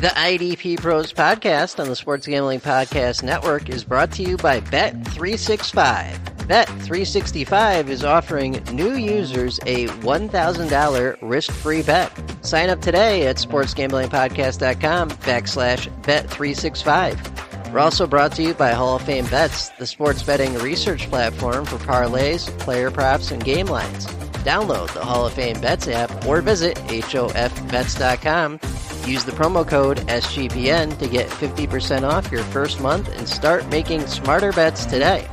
The IDP Pros podcast on the Sports Gambling Podcast Network is brought to you by Bet365. Bet365 is offering new users a $1,000 risk-free bet. Sign up today at sportsgamblingpodcast.com backslash Bet365. We're also brought to you by Hall of Fame Bets, the sports betting research platform for parlays, player props, and game lines. Download the Hall of Fame Bets app or visit HOFBets.com Use the promo code SGPN to get 50% off your first month and start making smarter bets today.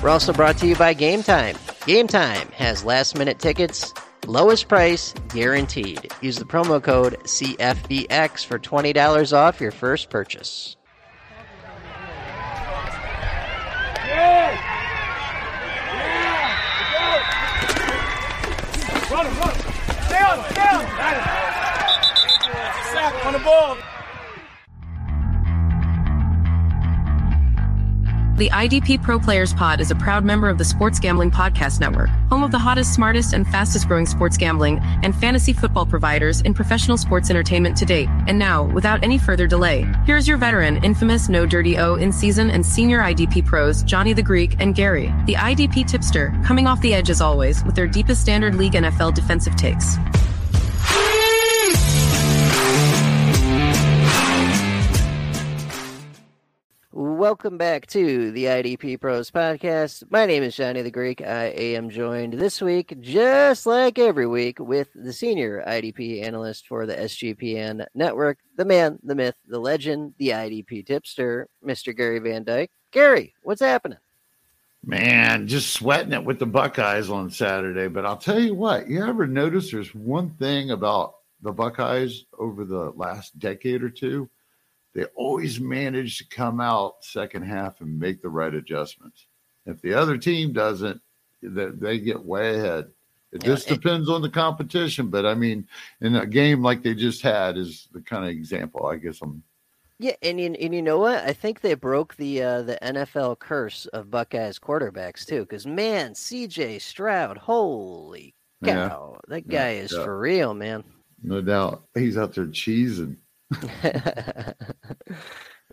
We're also brought to you by Game Time. Game Time has last minute tickets, lowest price guaranteed. Use the promo code CFBX for $20 off your first purchase. Yeah! Yeah! Run, run! Stay on, stay on! On the ball. The IDP Pro Players Pod is a proud member of the Sports Gambling Podcast Network, home of the hottest, smartest, and fastest growing sports gambling and fantasy football providers in professional sports entertainment to date. And now, without any further delay, here's your veteran, infamous No Dirty O in season and senior IDP pros, Johnny the Greek and Gary, the IDP tipster, coming off the edge as always with their deepest standard league NFL defensive takes. Welcome back to the IDP Pros podcast. My name is Johnny the Greek. I am joined this week, just like every week, with the senior IDP analyst for the SGPN network, the man, the myth, the legend, the IDP tipster, Mr. Gary Van Dyke. Gary, what's happening? Man, just sweating it with the Buckeyes on Saturday. But I'll tell you what, you ever notice there's one thing about the Buckeyes over the last decade or two? They always manage to come out second half and make the right adjustments. If the other team doesn't, they get way ahead. It yeah, just depends on the competition, but I mean, in a game like they just had is the kind of example I guess I'm. Yeah, and you, and you know what? I think they broke the uh, the NFL curse of Buckeyes quarterbacks too. Because man, C.J. Stroud, holy cow, yeah. that guy yeah, is for real, man. No doubt, he's out there cheesing.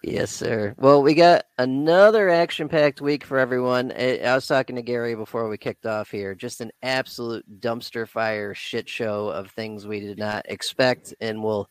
yes, sir. Well, we got another action packed week for everyone. I, was talking to Gary before we kicked off here. Just an absolute dumpster fire shit show of things we did not expect, and we'll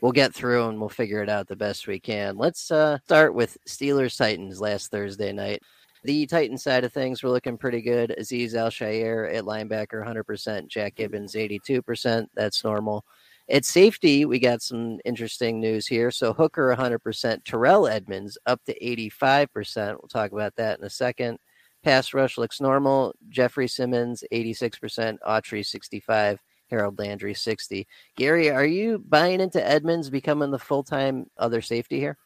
we'll get through and we'll figure it out the best we can. Let's uh, start with Steelers Titans last Thursday night. The Titan side of things were looking pretty good. Aziz Al-Shaair at linebacker, 100%. Jack Gibbens, 82%. That's normal. At safety, we got some interesting news here. So Hooker 100%, Terrell Edmunds up to 85%. We'll talk about that in a second. Pass rush looks normal. Jeffrey Simmons 86%, Autry 65, Harold Landry 60. Gary, are you buying into Edmunds becoming the full-time other safety here?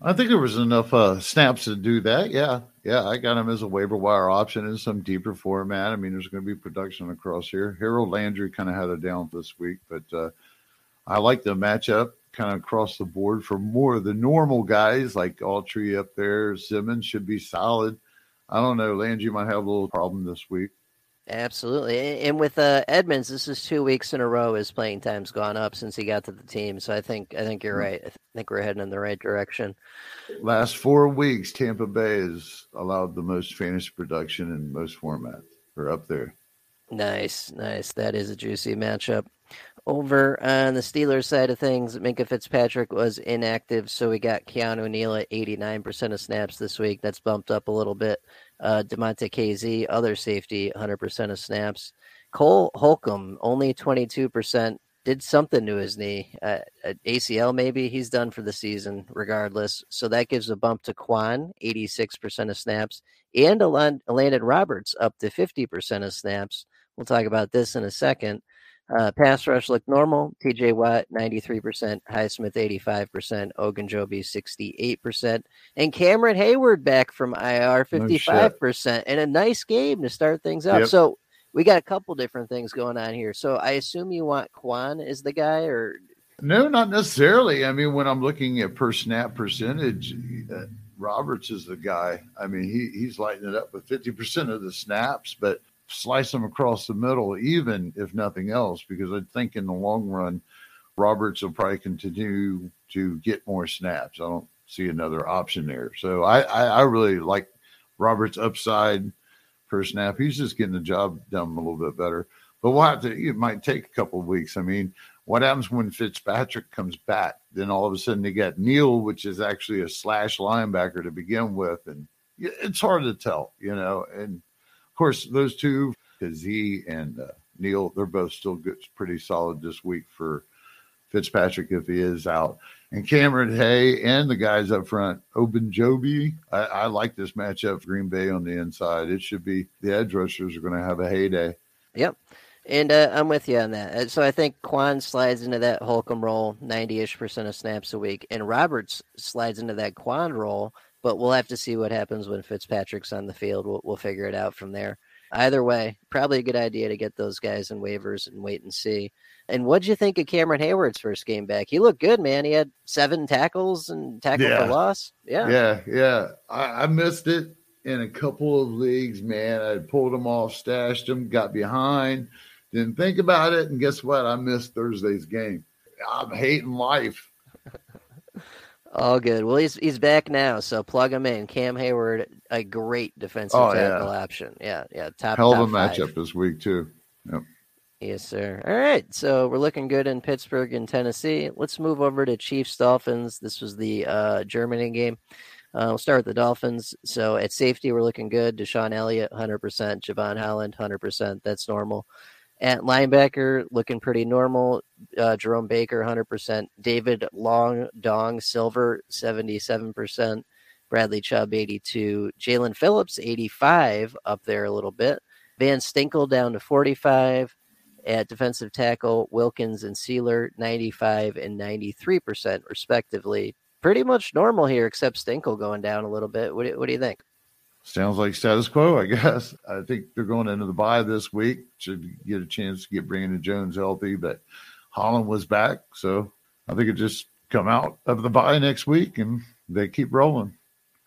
I think there was enough uh, snaps to do that. Yeah, yeah, I got him as a waiver wire option in some deeper format. I mean, there's going to be production across here. Harold Landry kind of had a down this week, but uh, I like the matchup kind of across the board for more of the normal guys like Autry up there. Simmons should be solid. I don't know. Landry might have a little problem this week. Absolutely. And with uh, Edmunds, this is two weeks in a row his playing time's gone up since he got to the team. So I think I think you're right. I think we're heading in the right direction. Last four weeks, Tampa Bay has allowed the most fantasy production in most formats. We're up there. Nice, nice. That is a juicy matchup. Over on the Steelers side of things, Minkah Fitzpatrick was inactive, so we got Keanu Neal at 89% of snaps this week. That's bumped up a little bit. Uh, Damontae Kazee, other safety, 100% of snaps. Cole Holcomb, only 22%, did something to his knee. Uh, ACL, maybe he's done for the season, regardless. So that gives a bump to Kwon, 86% of snaps, and Elandon Roberts up to 50% of snaps. We'll talk about this in a second. Uh, pass rush looked normal. TJ Watt, 93%. Highsmith, 85%. Ogunjobi, 68%. And Cameron Heyward back from IR, 55%. No and a nice game to start things up. Yep. So we got a couple different things going on here. So I assume you want Kwon as the guy or. No, not necessarily. I mean, when I'm looking at per snap percentage, uh, Roberts is the guy. I mean, he, he's lighting it up with 50% of the snaps, but slice them across the middle, even if nothing else, because I think in the long run, Roberts will probably continue to get more snaps. I don't see another option there. So I, I, I really like Roberts' upside per snap. He's just getting the job done a little bit better. But we'll have to, it might take a couple of weeks. I mean, what happens when Fitzpatrick comes back? Then all of a sudden they got Neal, which is actually a slash linebacker to begin with. And it's hard to tell, you know. And course, those two, Kazee and uh, Neal, they're both still good, pretty solid this week for Fitzpatrick if he is out. And Cameron Hay and the guys up front, Ogunjobi. I, I like this matchup Green Bay on the inside. It should be the edge rushers are going to have a heyday. Yep. And uh, I'm with you on that. Uh, so I think Kwon slides into that Holcomb role, 90 ish percent of snaps a week. And Roberts slides into that Kwon role, but we'll have to see what happens when Fitzpatrick's on the field. We'll, we'll figure it out from there. Either way, probably a good idea to get those guys in waivers and wait and see. And what'd you think of Cameron Heyward's first game back? He looked good, man. He had seven tackles and tackle yeah. for loss. Yeah. Yeah. Yeah. I, I, missed it in a couple of leagues, man. I pulled him off, stashed him, got behind, didn't think about it. And guess what? I missed Thursday's game. I'm hating life. All good. Well, he's he's back now, so plug him in. Cam Heyward, a great defensive oh, tackle yeah. option. Yeah, yeah. Top hell of a matchup this week too. Yep. Yes, sir. All right, so we're looking good in Pittsburgh and Tennessee. Let's move over to Chiefs Dolphins. This was the uh, Germany game. Uh, we'll start with the Dolphins. So at safety, we're looking good. DeShon Elliott, 100%. Jevon Holland, 100%. That's normal. At linebacker, looking pretty normal. Uh, Jerome Baker, 100%. David Long Dong Silver, 77%. Bradley Chubb, 82. Jaelan Phillips, 85, up there a little bit. Van Stinkle down to 45. At defensive tackle, Wilkins and Sieler, 95 and 93%, respectively. Pretty much normal here, except Stinkle going down a little bit. What do, what do you think? Sounds like status quo, I guess. I think they're going into the bye this week. Should get a chance to get Brandon Jones healthy, but Holland was back, so I think it just come out of the bye next week and they keep rolling.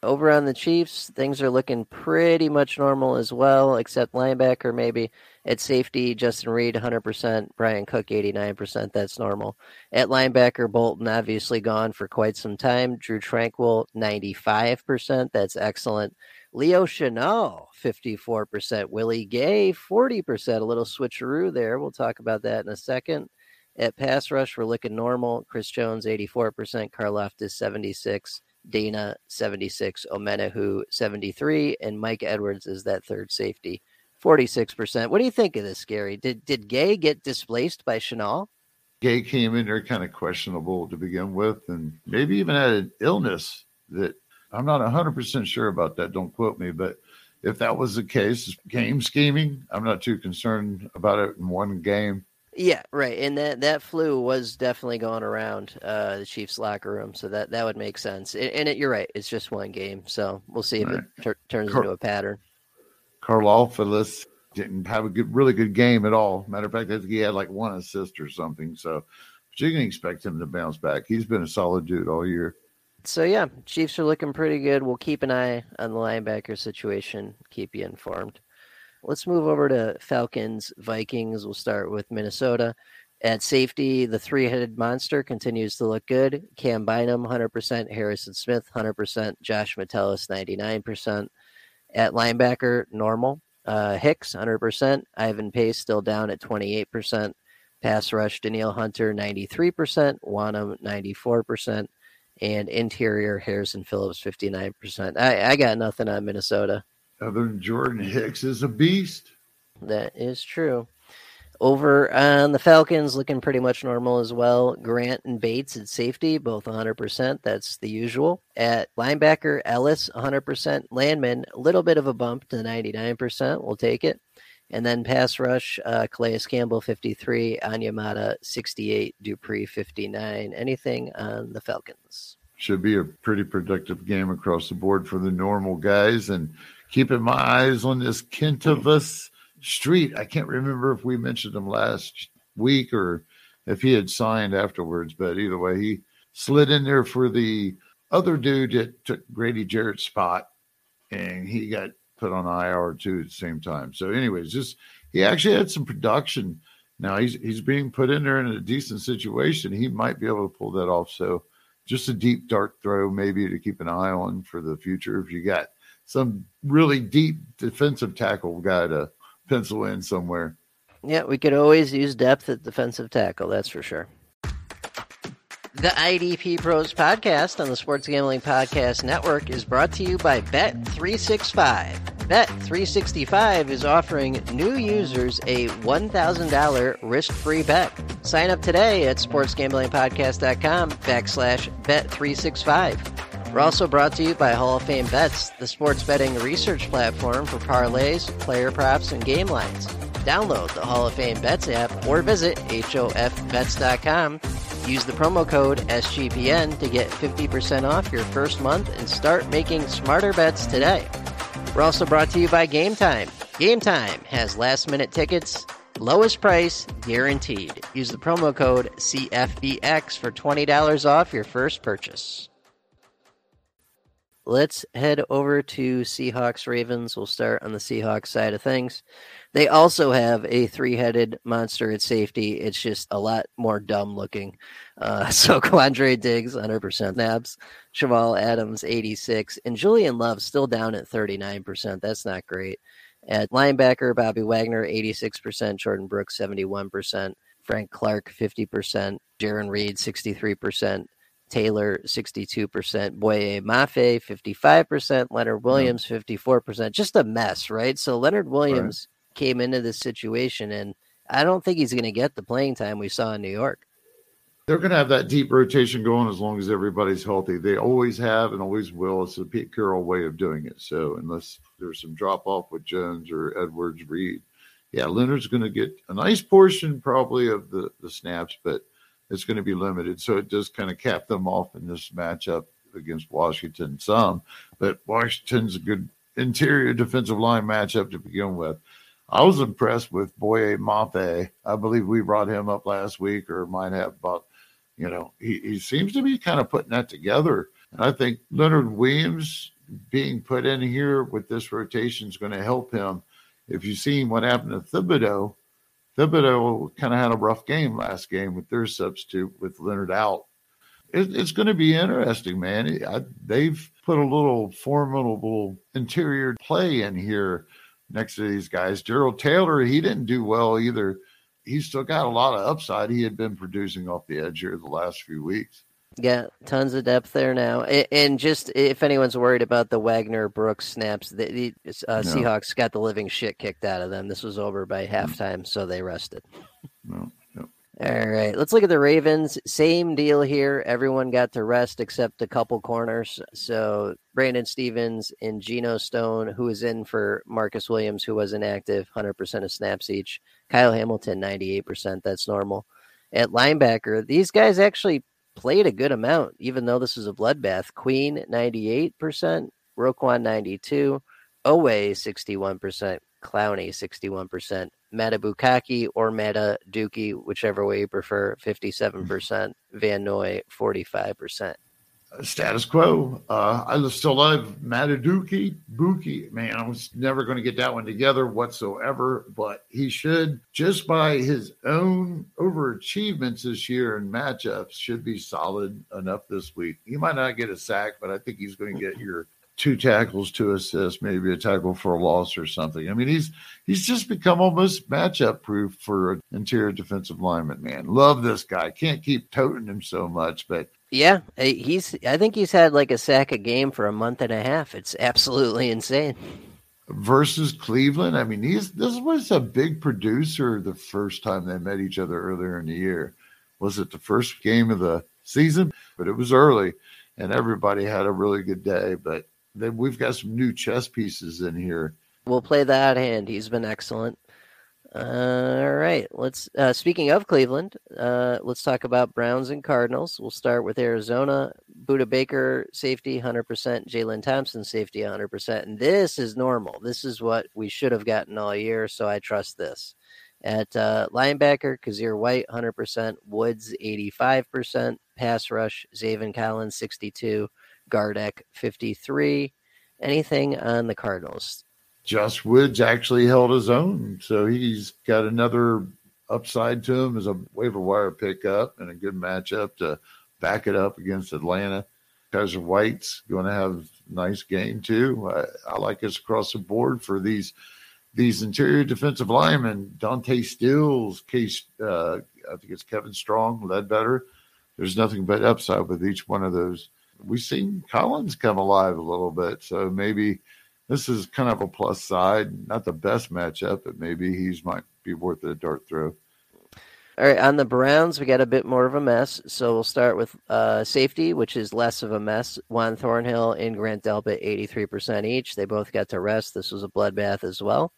Over on the Chiefs, things are looking pretty much normal as well, except linebacker maybe. At safety, Justin Reid, 100%, Bryan Cook 89%. That's normal. At linebacker, Bolton obviously gone for quite some time. Drue Tranquill, 95%. That's excellent. Leo Chenal, 54%. Willie Gay, 40%. A little switcheroo there. We'll talk about that in a second. At pass rush, we're looking normal. Chris Jones, 84%. Karlaftis, 76 Danna, 76 Omenihu, 73 and Mike Edwards is that third safety, 46%. What do you think of this, Gary? Did, did Gay get displaced by Chenal? Gay came in there kind of questionable to begin with, and maybe even had an illness that I'm not 100% sure about that. Don't quote me, but if that was the case, game scheming, I'm not too concerned about it in one game. Yeah, right. And that that flu was definitely going around uh, the Chiefs locker room, so that that would make sense. And, and it, you're right; it's just one game, so we'll see if right. it tur- turns Car- into a pattern. Karlaftis didn't have a good, really good game at all. Matter of fact, I think he had like one assist or something. So, but you can expect him to bounce back. He's been a solid dude all year so yeah, Chiefs are looking pretty good. We'll keep an eye on the linebacker situation, keep you informed. Let's move over to Falcons, Vikings. We'll start with Minnesota. At safety, the three headed monster continues to look good. Cam Bynum, 100%. Harrison Smith, 100%. Josh Metellus, 99%. At linebacker, normal. Uh, Hicks, 100%. Ivan Pace still down at 28%. Pass rush, Danielle Hunter, 93%. Wonnum, 94% and interior Harrison Phillips 59%. I, I got nothing on Minnesota. Other than Jordan Hicks is a beast. That is true. Over on the Falcons, looking pretty much normal as well. Grant and Bates at safety, both 100%. That's the usual. At linebacker, Ellis, 100%. Landman, a little bit of a bump to 99%. We'll take it. And then pass rush, uh, Calais Campbell 53, Onyemata 68, Dupree 59. Anything on the Falcons? Should be a pretty productive game across the board for the normal guys. And keeping my eyes on this Kentavius Street. I can't remember if we mentioned him last week or if he had signed afterwards, but either way, he slid in there for the other dude that took Grady Jarrett's spot and he got put on IR too at the same time. So, anyways, just he actually had some production Now he's he's being put in there in a decent situation. He might be able to pull that off. So just a deep dart throw, maybe to keep an eye on for the future. If you got some really deep defensive tackle guy to pencil in somewhere. Yeah, we could always use depth at defensive tackle. That's for sure. The IDP Pros podcast on the Sports Gambling Podcast Network is brought to you by Bet365. Bet365 is offering new users a $1,000 risk-free bet. Sign up today at sportsgamblingpodcast.com backslash bet365. We're also brought to you by Hall of Fame Bets, the sports betting research platform for parlays, player props, and game lines. Download the Hall of Fame Bets app or visit hofbets.com. Use the promo code SGPN to get 50% off your first month and start making smarter bets today. We're also brought to you by Game Time. Game Time has last minute tickets, lowest price guaranteed. Use the promo code CFBX for $20 off your first purchase. Let's head over to Seahawks Ravens. We'll start on the Seahawks side of things. They also have a three headed monster at safety. It's just a lot more dumb looking. Uh, so Quandre Diggs, 100% snaps. Jamal Adams, 86. And Julian Love still down at 39%. That's not great. At linebacker, Bobby Wagner, 86%. Jordyn Brooks, 71%. Frank Clark, 50%. Jarran Reed, 63%. Taylor, 62%. Boye Mafe, 55%. Leonard Williams, 54%. Just a mess, right? So Leonard Williams. Came into this situation, and I don't think he's going to get the playing time we saw in New York. They're going to have that deep rotation going as long as everybody's healthy. They always have and always will. It's the Pete Carroll way of doing it. So unless there's some drop off with Jones or Edwards Reed, yeah, Leonard's going to get a nice portion probably of the, the snaps, but – it's going to be limited. So it does kind of cap them off in this matchup against Washington some, but Washington's a good interior defensive line matchup to begin with. I was impressed with Boye Mafe. I believe we brought him up last week or might have about, you know, he, he seems to be kind of putting that together. And I think Leonard Williams being put in here with this rotation is going to help him. If you've seen what happened to Thibodeaux, Thibodeaux kind of had a rough game last game with their substitute with Leonard out. It, it's going to be interesting, man. I, they've put a little formidable interior play in here next to these guys. Gerald Taylor, he didn't do well either. He's still got a lot of upside. He had been producing off the edge here the last few weeks. Yeah, tons of depth there now. And just if anyone's worried about the Wagner Brooks snaps, the, the uh, no. Seahawks got the living shit kicked out of them. This was over by halftime, so they rested. No, no. All right, let's look at the Ravens. Same deal here. Everyone got to rest except a couple corners. So Brandon Stephens and Geno Stone, who was in for Marcus Williams, who was inactive, 100% of snaps each. Kyle Hamilton, 98%. That's normal. At linebacker, these guys actually played a good amount, even though this was a bloodbath. Queen, 98%, Roquan, 92 Oweh, 61%, Clowney, 61%, Matabukaki or Meta Dookie, whichever way you prefer, 57%, Van Noy, 45% status quo. Uh, I still love Mataduki. Buki, man, I was never going to get that one together whatsoever, but he should, just by his own overachievements this year in matchups, should be solid enough this week. He might not get a sack, but I think he's going to get your two tackles, two assists, maybe a tackle for a loss or something. I mean, he's he's just become almost matchup proof for an interior defensive lineman. Man, love this guy. Can't keep toting him so much, but yeah, he's. I think he's had like a sack a game for a month and a half. It's absolutely insane. Versus Cleveland, I mean, he's this was a big producer the first time they met each other earlier in the year. Was it the first game of the season? But it was early, and everybody had a really good day. But then we've got some new chess pieces in here. We'll play that hand. He's been excellent. All right. Let's. Uh, speaking of Cleveland, uh, let's talk about Browns and Cardinals. We'll start with Arizona. Budda Baker safety 100%. Jalen Thompson safety 100%. And this is normal. This is what we should have gotten all year. So I trust this. At uh, linebacker, Kyzir White 100%. Woods 85%. Pass rush, Zaven Collins 62. Gardeck 53. Anything on the Cardinals? Josh Woods actually held his own. So he's got another upside to him as a waiver wire pickup and a good matchup to back it up against Atlanta. Kyzir White's going to have a nice game too. I, I like us across the board for these these interior defensive linemen. Dante Stills, Case, uh, I think it's Kevin Strong, Ledbetter. There's nothing but upside with each one of those. We've seen Collins come alive a little bit, so maybe this is kind of a plus side. Not the best matchup, but maybe he's might be worth a dart throw. All right, on the Browns, we got a bit more of a mess. So we'll start with uh, safety, which is less of a mess. Juan Thornhill and Grant Delpit, 83% each. They both got to rest. This was a bloodbath as well.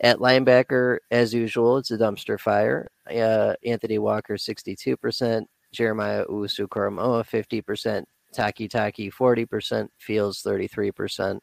At linebacker, as usual, it's a dumpster fire. Uh, Anthony Walker, 62%. Jeremiah Owusu Koramoah, 50%. Takitaki, 40%. Fields, 33%.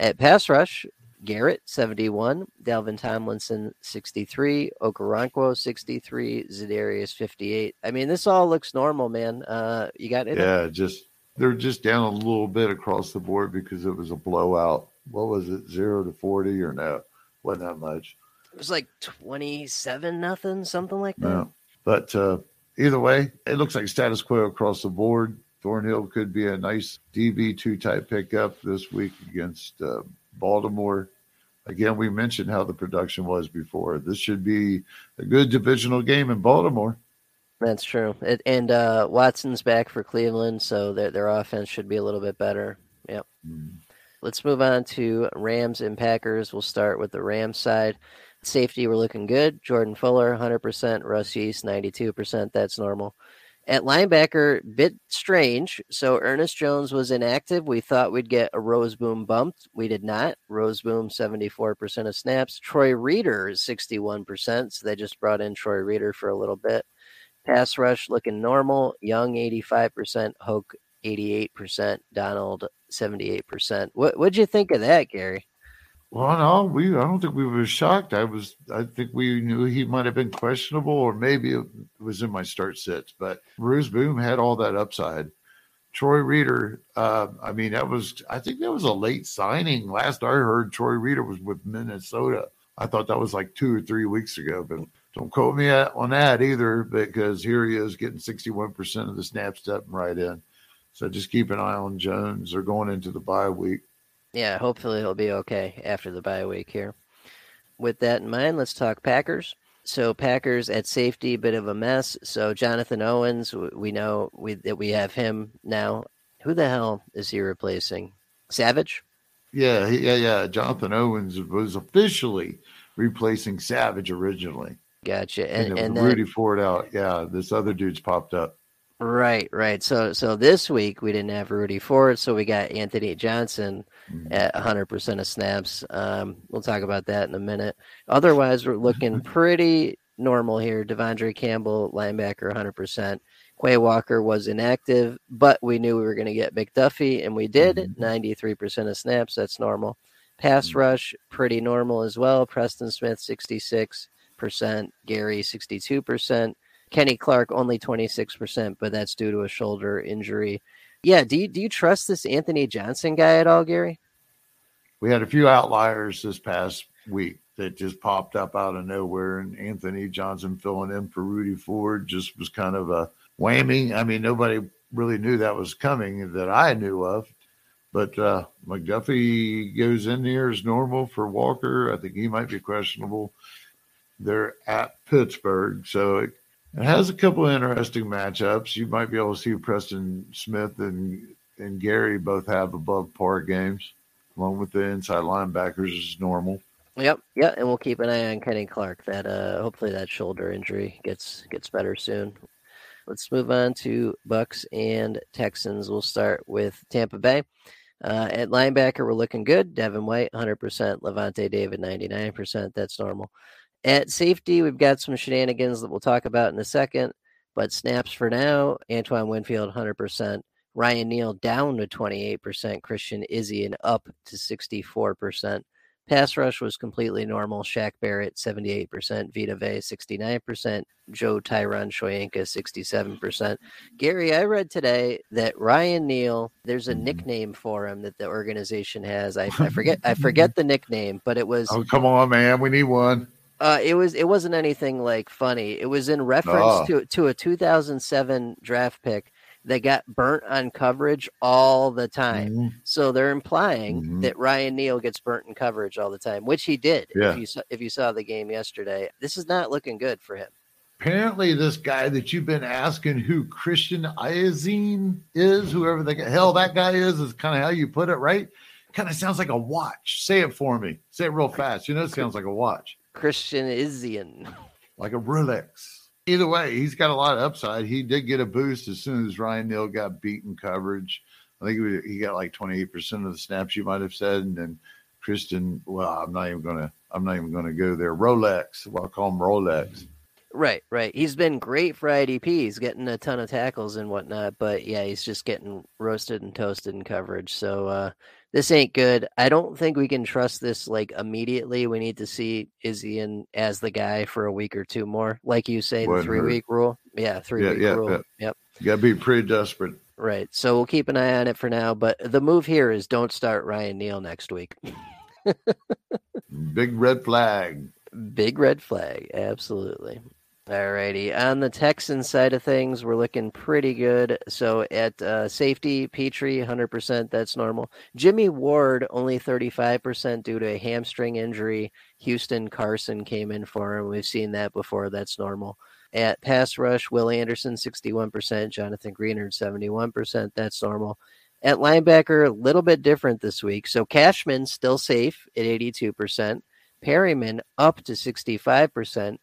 At pass rush, Garrett, 71. Dalvin Tomlinson, 63. Okoronkwo, 63. Za'Darius, 58. I mean, this all looks normal, man. Uh, you got it? Yeah, just they're just down a little bit across the board because it was a blowout. What was it, zero to 40 or no? Wasn't that much. It was like 27 nothing, something like that. No. But uh, either way, it looks like status quo across the board. Thornhill could be a nice DB2 type pickup this week against uh, Baltimore. Again, we mentioned how the production was before. This should be a good divisional game in Baltimore. That's true. It, and uh, Watson's back for Cleveland, so their their offense should be a little bit better. Yep. Mm. Let's move on to Rams and Packers. We'll start with the Rams side. Safety, we're looking good. Jordan Fuller, 100%. Russ Yeast, 92%. That's normal. At linebacker, bit strange. So Ernest Jones was inactive. We thought we'd get a Rozeboom bumped. We did not. Rozeboom, 74% of snaps. Troy Reeder is 61%. So they just brought in Troy Reeder for a little bit. Pass rush looking normal. Young, 85%. Hoke, 88%. Donald, 78%. What, what'd you think of that, Gary? Well, no, we. I don't think we were shocked. I was. I think we knew he might have been questionable, or maybe it was in my start sits. But Rozeboom had all that upside. Troy Reeder. Uh, I mean, that was. I think that was a late signing. Last I heard, Troy Reeder was with Minnesota. I thought that was like two or three weeks ago, but don't quote me on that either, because here he is getting sixty-one percent of the snaps stepping right in. So just keep an eye on Jones. They're going into the bye week. Yeah, hopefully he'll be okay after the bye week here. With that in mind, let's talk Packers. So Packers at safety, bit of a mess. So Jonathan Owens, we know we, that we have him now. Who the hell is he replacing? Savage? Yeah, yeah, yeah. Jonathan Owens was officially replacing Savage originally. Gotcha. And, and, and Rudy then, Ford out. Yeah, this other dude's popped up. Right, right. So so this week we didn't have Rudy Ford, so we got Anthony Johnson mm-hmm. at 100% of snaps. Um, we'll talk about that in a minute. Otherwise, we're looking pretty normal here. De'Vondre Campbell, linebacker, 100%. Quay Walker was inactive, but we knew we were going to get McDuffie, and we did. Mm-hmm. 93% of snaps. That's normal. Pass mm-hmm. rush, pretty normal as well. Preston Smith, 66%. Gary, 62%. Kenny Clark only 26%, but that's due to a shoulder injury. Yeah, do you do you trust this Anthony Johnson guy at all, Gary? We had a few outliers this past week that just popped up out of nowhere, and Anthony Johnson filling in for Rudy Ford just was kind of a whammy. I mean, nobody really knew that was coming that I knew of. But uh, McDuffie goes in here as normal for Walker. I think he might be questionable. They're at Pittsburgh, so it it has a couple of interesting matchups. You might be able to see Preston Smith and and Gary both have above par games, along with the inside linebackers is normal. Yep, yeah, and we'll keep an eye on Kenny Clark. That uh, hopefully that shoulder injury gets gets better soon. Let's move on to Bucks and Texans. We'll start with Tampa Bay. Uh, at linebacker, we're looking good. Devin White, 100%. Lavonte David, 99%. That's normal. At safety, we've got some shenanigans that we'll talk about in a second, but snaps for now Antoine Winfield, 100%. Ryan Neal down to 28%. Christian Izien up to 64%. Pass rush was completely normal. Shaq Barrett, 78%. Vita Vea, 69%. Joe Tryon Shoyinka, 67%. Gary, I read today that Ryan Neal, there's a mm-hmm. nickname for him that the organization has. I, I forget I forget the nickname, but it was Oh come on, man. We need one. Uh, it was it wasn't anything like funny. It was in reference Oh. to to a 2007 draft pick that got burnt on coverage all the time. Mhm. So they're implying Mhm. that Ryan Neal gets burnt in coverage all the time, which he did. Yeah. If you saw, if you saw the game yesterday, this is not looking good for him. Apparently, this guy that you've been asking who Christian Izien is, whoever the hell that guy is, is kind of how you put it, right? Kind of sounds like a watch. Say it for me. Say it real fast. You know, it sounds like a watch. Christian Izien. like a Rolex. Either way, he's got a lot of upside. He did get a boost as soon as Ryan Neal got beaten coverage. I think he got like 28% of the snaps you might have said. And then Christian, well, I'm not even gonna I'm not even gonna go there. Rolex. Well, I'll call him Rolex. Right, right. He's been great for IDP. He's getting a ton of tackles and whatnot, but yeah, he's just getting roasted and toasted in coverage. So uh, this ain't good. I don't think we can trust this like immediately. We need to see Izzy as the guy for a week or two more, like you say, the Wouldn't three hurt. week rule. Yeah, three Yeah, week yeah, rule. yeah. Yep. You gotta be pretty desperate. Right. So we'll keep an eye on it for now. But the move here is don't start Ryan Neal next week. Big red flag. Big red flag. Absolutely. Alrighty. On the Texan side of things, we're looking pretty good. So at uh, safety, Pitre, 100%. That's normal. Jimmy Ward, only 35% due to a hamstring injury. Houston Carson came in for him. We've seen that before. That's normal. At pass rush, Will Anderson, 61%. Jonathan Greenard, 71%. That's normal. At linebacker, a little bit different this week. So Cashman, still safe at 82%. Perryman, up to 65%.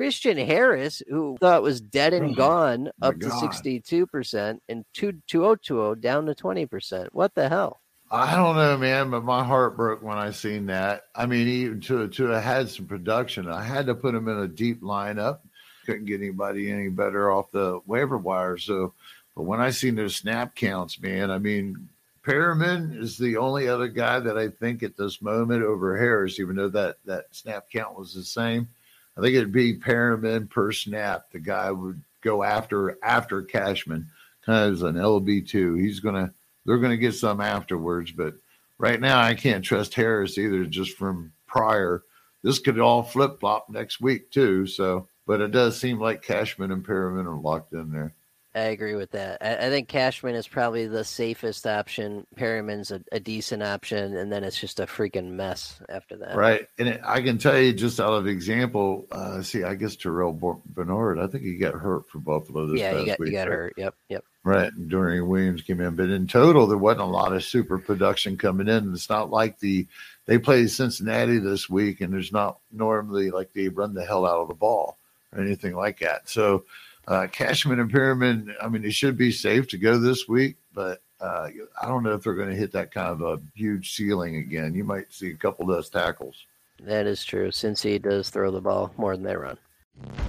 Christian Harris, who thought was dead and Oh, gone, my up to God. 62%, and two, 2020 down to 20%. What the hell? I don't know, man, but my heart broke when I seen that. I mean, even to to have had some production, I had to put him in a deep lineup. Couldn't get anybody any better off the waiver wire. So, but when I seen those snap counts, man, I mean, Perryman is the only other guy that I think at this moment over Harris, even though that that snap count was the same. I think it'd be Perryman per snap. The guy would go after after Cashman, kind of as an LB two. He's gonna they're to get some afterwards. But right now, I can't trust Harris either, just from prior. This could all flip flop next week too. So, but it does seem like Cashman and Perryman are locked in there. I agree with that. I, I think Cashman is probably the safest option. Perryman's a, a decent option, and then it's just a freaking mess after that. Right. And it, I can tell you just out of example, uh, see, I guess Terrell Bernard, I think he got hurt for Buffalo this Yeah, past got week. you got right? hurt. Yep, yep. Right. and Dorian Williams came in. But in total, there wasn't a lot of super production coming in. It's not like the they played Cincinnati this week, and there's not normally like they run the hell out of the ball or anything like that. So uh Cashman and Perryman, I mean, it should be safe to go this week, but uh, I don't know if they're going to hit that kind of a huge ceiling again. You might see a couple of those tackles. That is true. Since he does throw the ball more than they run.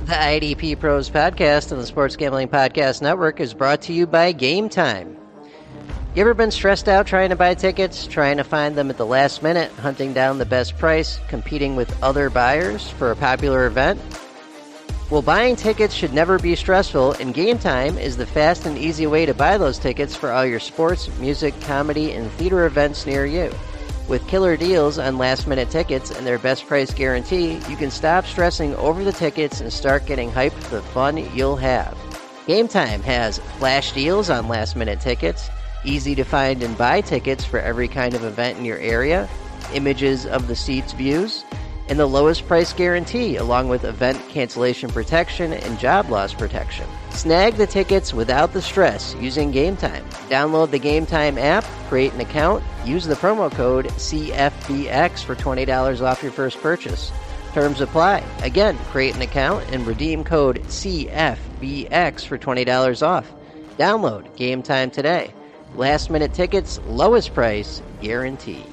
The IDP Pros podcast and the Sports Gambling Podcast Network is brought to you by Game Time. You ever been stressed out trying to buy tickets, trying to find them at the last minute, hunting down the best price, competing with other buyers for a popular event? Well, buying tickets should never be stressful, and Game Time is the fast and easy way to buy those tickets for all your sports, music, comedy, and theater events near you. With killer deals on last minute tickets and their best price guarantee, you can stop stressing over the tickets and start getting hyped for the fun you'll have. Game Time has flash deals on last minute tickets, easy to find and buy tickets for every kind of event in your area, images of the seats' views, and the lowest price guarantee, along with event cancellation protection and job loss protection. Snag the tickets without the stress using Game Time. Download the Game Time app, create an account, use the promo code CFBX for $20 off your first purchase. Terms apply. Again, create an account and redeem code CFBX for $20 off. Download Game Time today. Last minute tickets, lowest price, guarantee.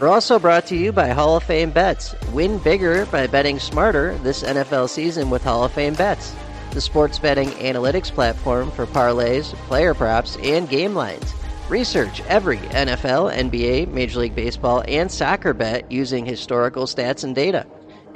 We're also brought to you by Hall of Fame Bets. Win bigger by betting smarter this NFL season with Hall of Fame Bets, the sports betting analytics platform for parlays, player props, and game lines. Research every NFL, NBA, Major League Baseball, and soccer bet using historical stats and data.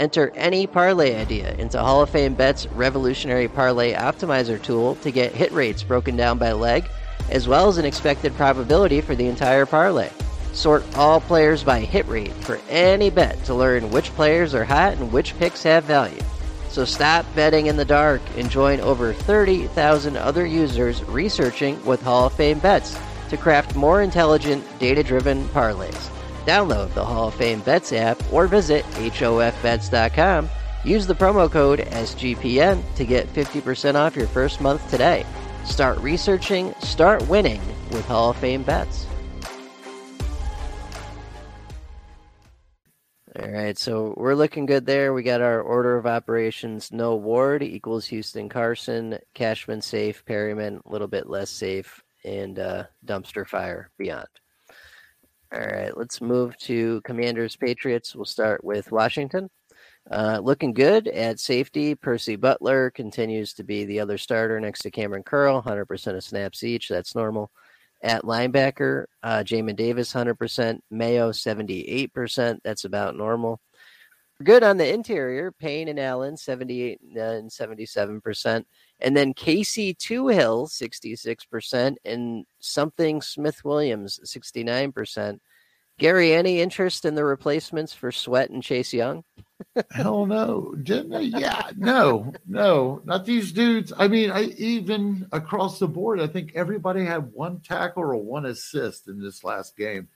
Enter any parlay idea into Hall of Fame Bet's revolutionary parlay optimizer tool to get hit rates broken down by leg, as well as an expected probability for the entire parlay. Sort all players by hit rate for any bet to learn which players are hot and which picks have value. So stop betting in the dark and join over 30,000 other users researching with Hall of Fame bets to craft more intelligent, data driven parlays. Download the Hall of Fame Bets app or visit HOFBets.com. Use the promo code SGPN to get 50% off your first month today. Start researching, start winning with Hall of Fame Bets. All right, so we're looking good there. We got our order of operations. No Ward equals Houston Carson, Cashman safe, Perryman a little bit less safe, and uh, dumpster fire beyond. All right, let's move to Commanders Patriots. We'll start with Washington. Uh, looking good at safety. Percy Butler continues to be the other starter next to Kamren Curl, 100% of snaps each. That's normal. At linebacker, uh, Jamin Davis, 100%. Mayo, 78%. That's about normal. Good on the interior. Payne and Allen, 78 and 77%. And then Casey Toohill, 66%. And something Smith Williams, 69%. Gary, any interest in the replacements for Sweat and Chase Young? Hell no. Didn't they? Yeah, no, no, not these dudes. I mean, I even across the board, I think everybody had one tackle or one assist in this last game.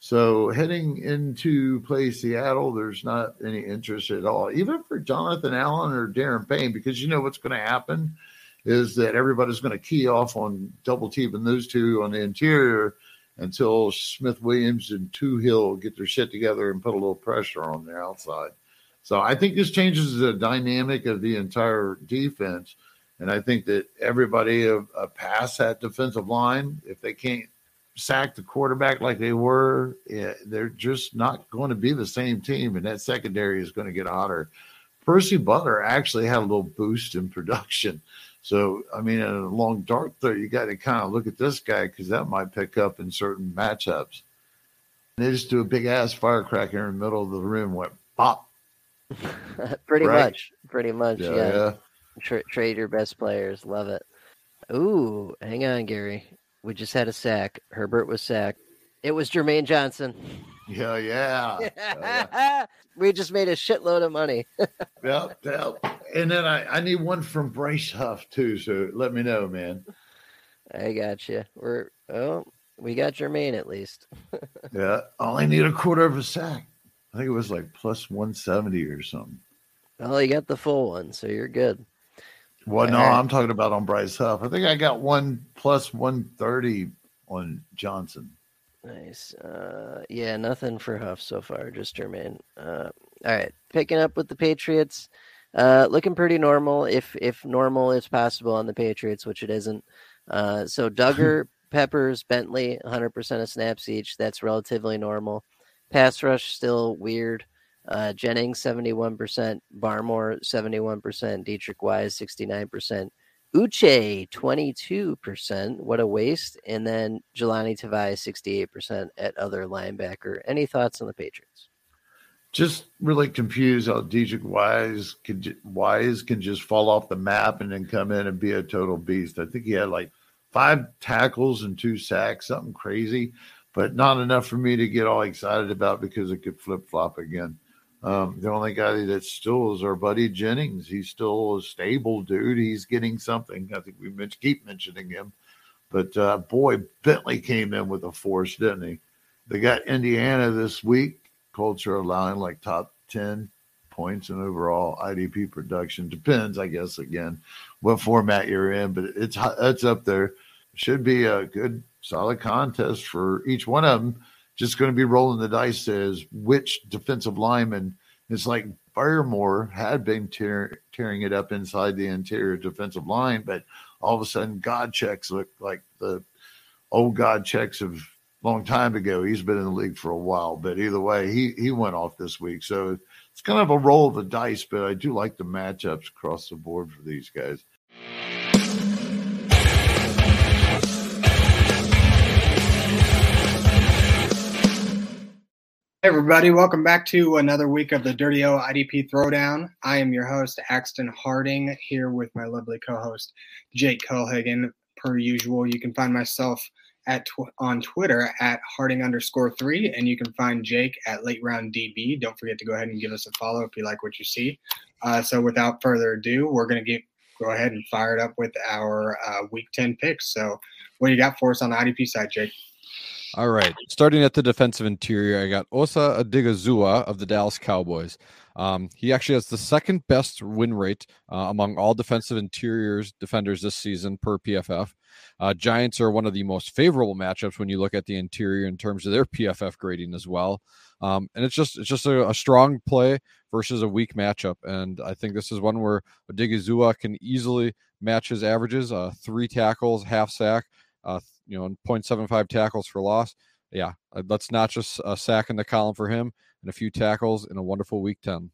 So heading into play Seattle, there's not any interest at all, even for Jonathan Allen or Daron Payne, because you know what's going to happen is that everybody's going to key off on double teaming those two on the interior until Smith Williams and Toohill get their shit together and put a little pressure on their outside. So I think this changes the dynamic of the entire defense. And I think that everybody a, a pass that defensive line, if they can't sack the quarterback like they were, yeah, they're just not going to be the same team. And that secondary is going to get hotter. Percy Butler actually had a little boost in production. So, I mean, in a long dark throw, you got to kind of look at this guy because that might pick up in certain matchups. And they just do a big ass firecracker in the middle of the room, went pop. pretty right? much, pretty much, yeah. yeah. yeah. Tra- trade your best players, love it. Ooh, hang on, Gary. We just had a sack. Herbert was sacked. It was Jermaine Johnson. Yeah, yeah. yeah. we just made a shitload of money. yep, yep. And then I, I need one from Bryce Huff too. So let me know, man. I got you. We're oh, we got Jermaine at least. yeah, I only need a quarter of a sack. I think it was like plus one seventy or something. Well, you got the full one, so you're good. Well, no, I'm talking about on Bryce Huff. I think I got one plus one thirty on Johnson. Nice. Uh, yeah, nothing for Huff so far, just Jermaine. Uh, all right, picking up with the Patriots. Uh, looking pretty normal, if if normal is possible on the Patriots, which it isn't. Uh, so Dugger, Peppers, Bentley, 100% of snaps each. That's relatively normal. Pass rush still weird. Uh, Jennings 71%, Barmore 71%, Deatrich Wise 69%, Uche, 22%. What a waste. And then Jahlani Tavai, 68% at other linebacker. Any thoughts on the Patriots? Just really confused how Deatrich Wise can, Wise can just fall off the map and then come in and be a total beast. I think he had like five tackles and two sacks, something crazy, but not enough for me to get all excited about because it could flip flop again. Um, the only guy that still is our buddy Jennings. He's still a stable dude. He's getting something. I think we keep mentioning him. But uh, boy, Bentley came in with a force, didn't he? They got Indiana this week. Culture allowing like top 10 points in overall IDP production. Depends, I guess, again, what format you're in, but it's it's up there. Should be a good, solid contest for each one of them just going to be rolling the dice as which defensive lineman. It's like Barmore had been tear, tearing it up inside the interior defensive line, but all of a sudden, God checks look like the old God checks of long time ago. He's been in the league for a while, but either way, he he went off this week. So it's kind of a roll of the dice, but I do like the matchups across the board for these guys. Hey everybody, welcome back to another week of the Dirty O IDP Throwdown. I am your host, Axton Harding, here with my lovely co-host, Jake Culhagen. per usual, you can find myself at tw- on Twitter at Harding underscore three, and you can find Jake at Late Round DB. Don't forget to go ahead and give us a follow if you like what you see. Uh, so without further ado, we're going to get go ahead and fire it up with our uh, Week Ten picks. So, what do you got for us on the IDP side, Jake? All right. Starting at the defensive interior, I got Osa Odighizuwa of the Dallas Cowboys. Um, he actually has the second best win rate uh, among all defensive interiors defenders this season per PFF. Uh, Giants are one of the most favorable matchups when you look at the interior in terms of their PFF grading as well. Um, and it's just it's just a, a, strong play versus a weak matchup. And I think this is one where Odighizuwa can easily match his averages: uh, three tackles, half sack, uh, you know, 0.75 tackles for loss. Yeah, uh, let's not just a sack in the column for him and a few tackles in a wonderful week 10.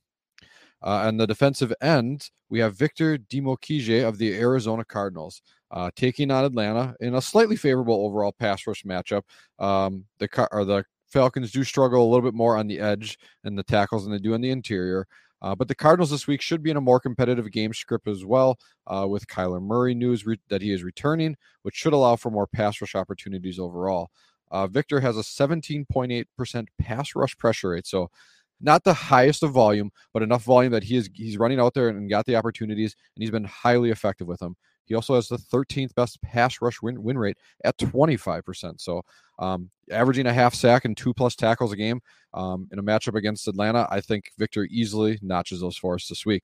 Uh, and the defensive end, we have Victor Dimukeje of the Arizona Cardinals uh, taking on Atlanta in a slightly favorable overall pass rush matchup. Um, the or the Falcons do struggle a little bit more on the edge and the tackles than they do on the interior. Uh, but the Cardinals this week should be in a more competitive game script as well, uh, with Kyler Murray news re- that he is returning, which should allow for more pass rush opportunities overall. Uh, Victor has a 17.8% pass rush pressure rate, so not the highest of volume, but enough volume that he is he's running out there and got the opportunities, and he's been highly effective with them. He also has the 13th best pass rush win, win rate at 25%. So, um, averaging a half sack and two plus tackles a game um, in a matchup against Atlanta, I think Victor easily notches those for us this week.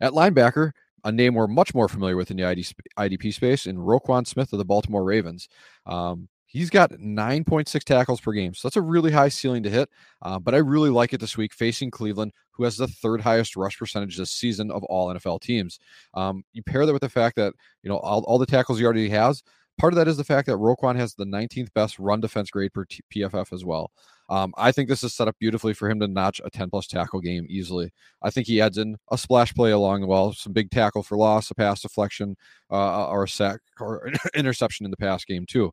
At linebacker, a name we're much more familiar with in the IDP space in Roquan Smith of the Baltimore Ravens. Um, He's got 9.6 tackles per game. So that's a really high ceiling to hit. Uh, but I really like it this week facing Cleveland, who has the third highest rush percentage this season of all NFL teams. Um, you pair that with the fact that, you know, all, all the tackles he already has. Part of that is the fact that Roquan has the 19th best run defense grade per T- PFF as well. Um, I think this is set up beautifully for him to notch a 10 plus tackle game easily. I think he adds in a splash play along the wall, some big tackle for loss, a pass deflection, uh, or a sack or interception in the pass game too.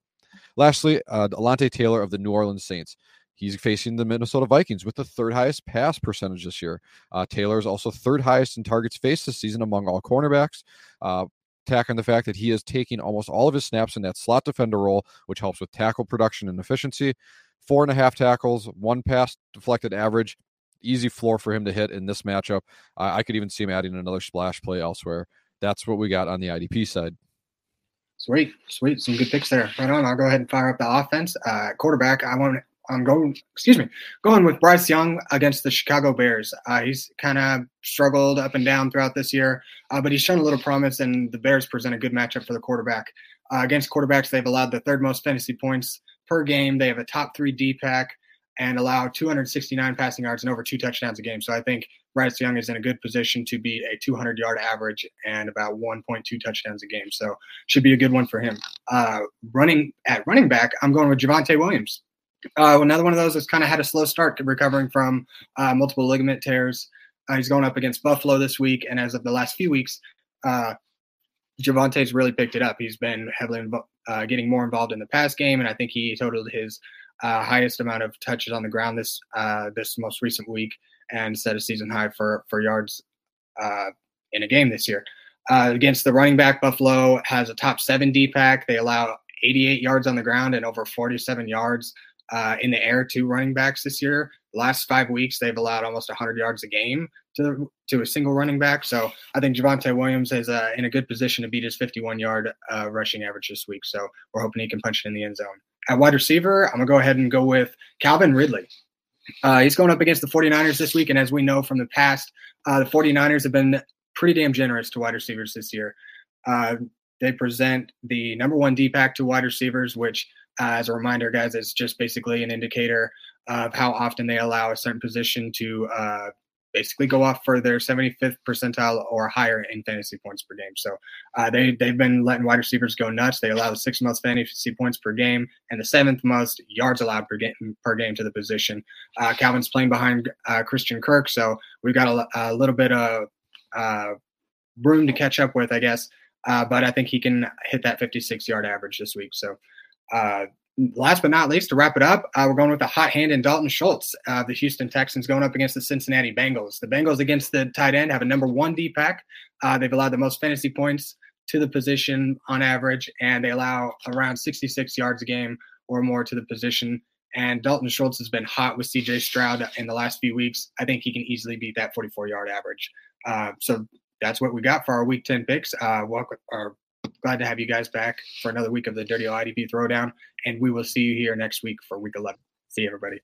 Lastly, uh, Alontae Taylor of the New Orleans Saints. He's facing the Minnesota Vikings with the third highest pass percentage this year. Uh, Taylor is also third highest in targets faced this season among all cornerbacks. Uh, tack on the fact that he is taking almost all of his snaps in that slot defender role, which helps with tackle production and efficiency. Four and a half tackles, one pass deflected average. Easy floor for him to hit in this matchup. I could even see him adding another splash play elsewhere. That's what we got on the IDP side. Sweet, sweet, some good picks there. Right on. I'll go ahead and fire up the offense. Uh, quarterback. I want. I'm going. Excuse me. Going with Bryce Young against the Chicago Bears. Uh, he's kind of struggled up and down throughout this year, uh, but he's shown a little promise, and the Bears present a good matchup for the quarterback. Uh, against quarterbacks, they've allowed the third most fantasy points per game. They have a top three D pack and allow 269 passing yards and over two touchdowns a game. So I think Bryce Young is in a good position to beat a 200 yard average and about 1.2 touchdowns a game. So should be a good one for him. Uh, running at running back, I'm going with Javonte Williams. Uh, another one of those that's kind of had a slow start recovering from uh, multiple ligament tears. Uh, he's going up against Buffalo this week, and as of the last few weeks, uh, Javonte's really picked it up. He's been heavily uh, getting more involved in the pass game, and I think he totaled his uh, highest amount of touches on the ground this uh, this most recent week and set a season high for for yards uh, in a game this year. Uh, against the running back, Buffalo has a top seven D pack. They allow 88 yards on the ground and over 47 yards uh, in the air to running backs this year. The last five weeks, they've allowed almost 100 yards a game to to a single running back. So I think Javonte Williams is uh, in a good position to beat his 51 yard rushing average this week. So we're hoping he can punch it in the end zone. At wide receiver, I'm going to go ahead and go with Calvin Ridley. Uh, he's going up against the 49ers this week. And as we know from the past, uh, the 49ers have been pretty damn generous to wide receivers this year. Uh, they present the number one D pack to wide receivers, which, uh, as a reminder, guys, is just basically an indicator of how often they allow a certain position to uh, basically go off for their 75th percentile or higher in fantasy points per game. So uh, they they've been letting wide receivers go nuts. They allow the sixth most fantasy points per game and the seventh most yards allowed per game per game to the position. Uh, Calvin's playing behind uh, Christian Kirk, so we've got a, a little bit of uh, room to catch up with, I guess. Uh, but I think he can hit that 56 yard average this week. So uh, last but not least, to wrap it up, uh, we're going with the hot hand in Dalton Schultz, uh, the Houston Texans going up against the Cincinnati Bengals. The Bengals against the tight end have a number one D pack. Uh, they've allowed the most fantasy points to the position on average, and they allow around 66 yards a game or more to the position. And Dalton Schultz has been hot with CJ Stroud in the last few weeks. I think he can easily beat that 44 yard average. Uh, so that's what we got for our week 10 picks. Uh, welcome, or glad to have you guys back for another week of the Dirty IDP Throwdown. And we will see you here next week for week 11. See you, everybody.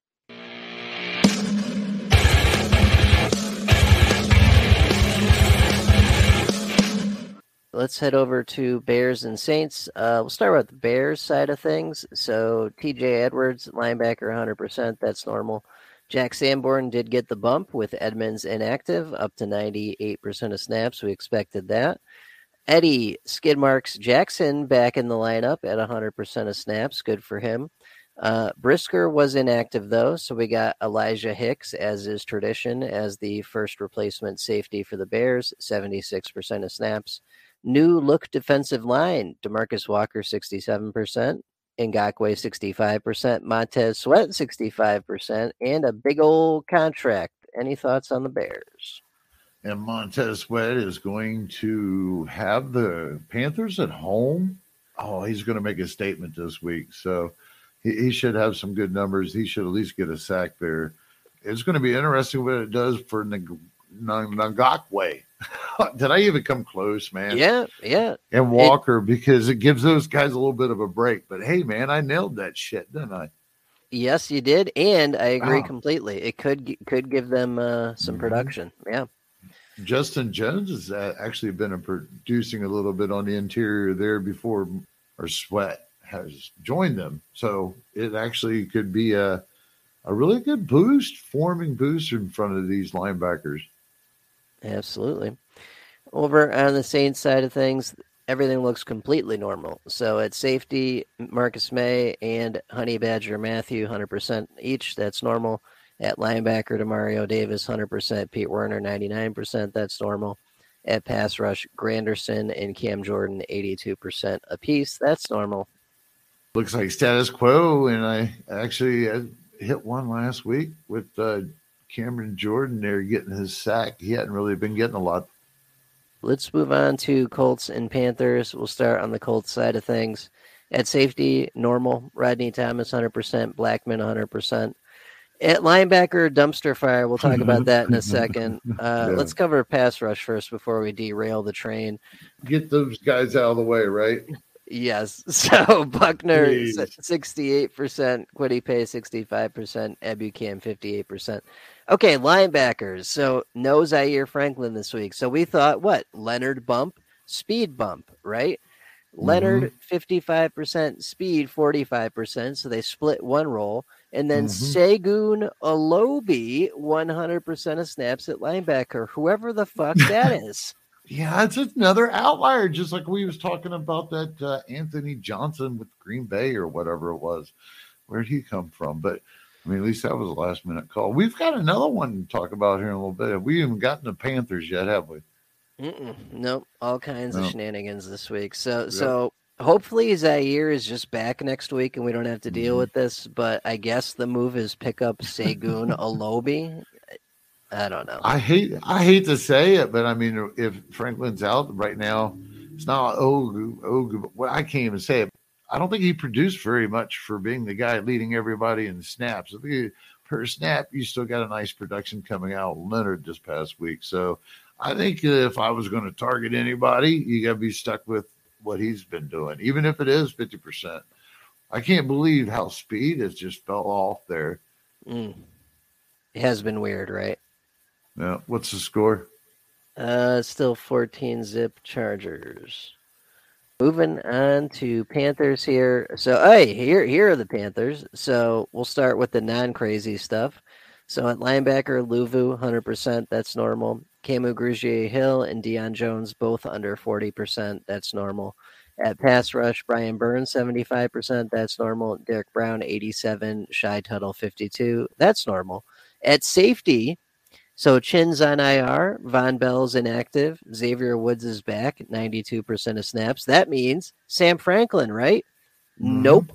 Let's head over to Bears and Saints. Uh, we'll start with the Bears side of things. So TJ Edwards, linebacker, 100%. That's normal. Jack Sanborn did get the bump with Edmunds inactive, up to 98% of snaps. We expected that. Eddie Skidmarks Jackson back in the lineup at 100% of snaps. Good for him. Uh, Brisker was inactive though, so we got Elijah Hicks, as is tradition, as the first replacement safety for the Bears, 76% of snaps. New look defensive line, Demarcus Walker, 67%. Ngakoue 65%, Montez Sweat 65%, and a big old contract. Any thoughts on the Bears? And Montez Sweat is going to have the Panthers at home. Oh, he's going to make a statement this week. So he, he should have some good numbers. He should at least get a sack there. It's going to be interesting what it does for Ngakoue. Did I even come close, man? Yeah, yeah. And Walker it, because it gives those guys a little bit of a break. But hey, man, I nailed that shit, didn't I? Yes, you did, and I agree completely. It could could give them uh, some mm-hmm. production. Yeah. Justin Jones has uh, actually been producing a little bit on the interior there before, or Sweat has joined them. So it actually could be a a really good boost, forming boost in front of these linebackers. Absolutely. Over on the Saints side of things, everything looks completely normal. So at safety, Marcus Maye and Honey Badger Mathieu, 100% each. That's normal. At linebacker, Demario Davis, 100%. Pete Werner, 99%. That's normal. At pass rush, Granderson and Cam Jordan, 82% apiece. That's normal. Looks like status quo. And I actually hit one last week with uh, Cameron Jordan there getting his sack. He hadn't really been getting a lot. Let's move on to Colts and Panthers. We'll start on the Colts side of things. At safety, normal. Rodney Thomas, 100%. Blackman, 100%. At linebacker, dumpster fire. We'll talk about that in a second. Uh, yeah. Let's cover pass rush first before we derail the train. Get those guys out of the way, right? Yes. So Buckner, sixty-eight percent, Kwity Paye, sixty-five percent, Ebukam, fifty-eight percent. Okay, linebackers. So no Zaire Franklin this week. So we thought what? Leonard bump, speed bump, right? Mm-hmm. Leonard, 55%, speed, 45%. So they split one role. And then mm-hmm. Segun Olubi, 100% of snaps at linebacker, whoever the fuck that is. Yeah, it's another outlier, just like we was talking about that uh, Anthony Johnson with Green Bay or whatever it was. Where'd he come from? But I mean, at least that was a last minute call. We've got another one to talk about here in a little bit. We haven't gotten the Panthers yet, have we? Mm-mm, nope. All kinds of shenanigans this week. So, yep. so hopefully Zaire is just back next week and we don't have to deal mm-hmm. with this. But I guess the move is pick up Segun Olubi. I don't know. I hate I hate to say it, but I mean, if Franklin's out right now, it's not oh oh. Well, I can't even say it. I don't think he produced very much for being the guy leading everybody in snaps. I think per snap, you still got a nice production coming out Leonard this past week. So I think if I was going to target anybody, you got to be stuck with what he's been doing, even if it is fifty percent. I can't believe how speed has just fell off there. Mm. It has been weird, right? Yeah. What's the score? Uh, still 14 zip Chargers. Moving on to Panthers here. So, hey, here here are the Panthers. So we'll start with the non-crazy stuff. So at linebacker, Luvu, 100%. That's normal. Kamu Grugier-Hill and Deion Jones, both under 40%. That's normal. At pass rush, Brian Burns, 75%. That's normal. Derrick Brown, 87. Shy Tuttle, 52. That's normal. At safety, so Chinn's on IR, Vonn Bell's inactive, Xavier Woods is back, 92% of snaps. That means Sam Franklin, right? Mm-hmm. Nope.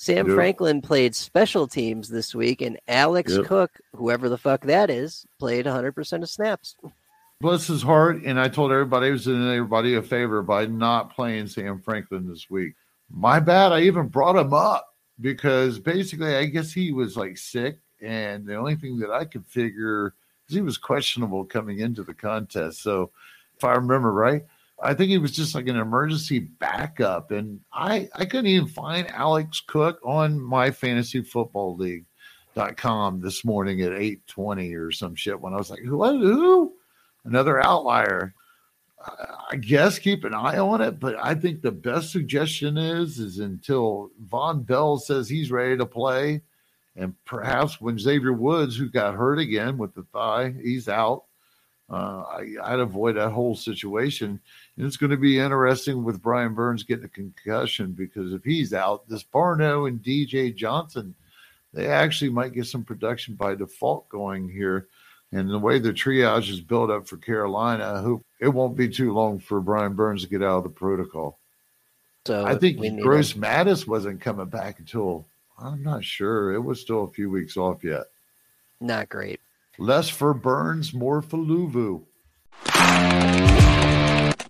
Sam yep. Franklin played special teams this week, and Alex yep. Cook, whoever the fuck that is, played 100% of snaps. bless his heart. And I told everybody I was doing everybody a favor by not playing Sam Franklin this week. My bad. I even brought him up because basically, I guess he was like sick. And the only thing that I could figure is he was questionable coming into the contest. So if I remember right, I think he was just like an emergency backup. And I, I couldn't even find Alex Cook on my fantasy football league.com this morning at 820 or some shit when I was like, what, who? Another outlier. I guess keep an eye on it, but I think the best suggestion is is until Vonn Bell says he's ready to play, and perhaps when Xavier Woods, who got hurt again with the thigh, he's out. Uh, I, would avoid that whole situation. And it's going to be interesting with Brian Burns getting a concussion because if he's out, this Barno and DJ Johnson, they actually might get some production by default going here. And the way the triage is built up for Carolina, I hope it won't be too long for Brian Burns to get out of the protocol. So I think Gross-Matos wasn't coming back until I'm not sure. It was still a few weeks off yet. Not great. Less for Burns, more for Luvu.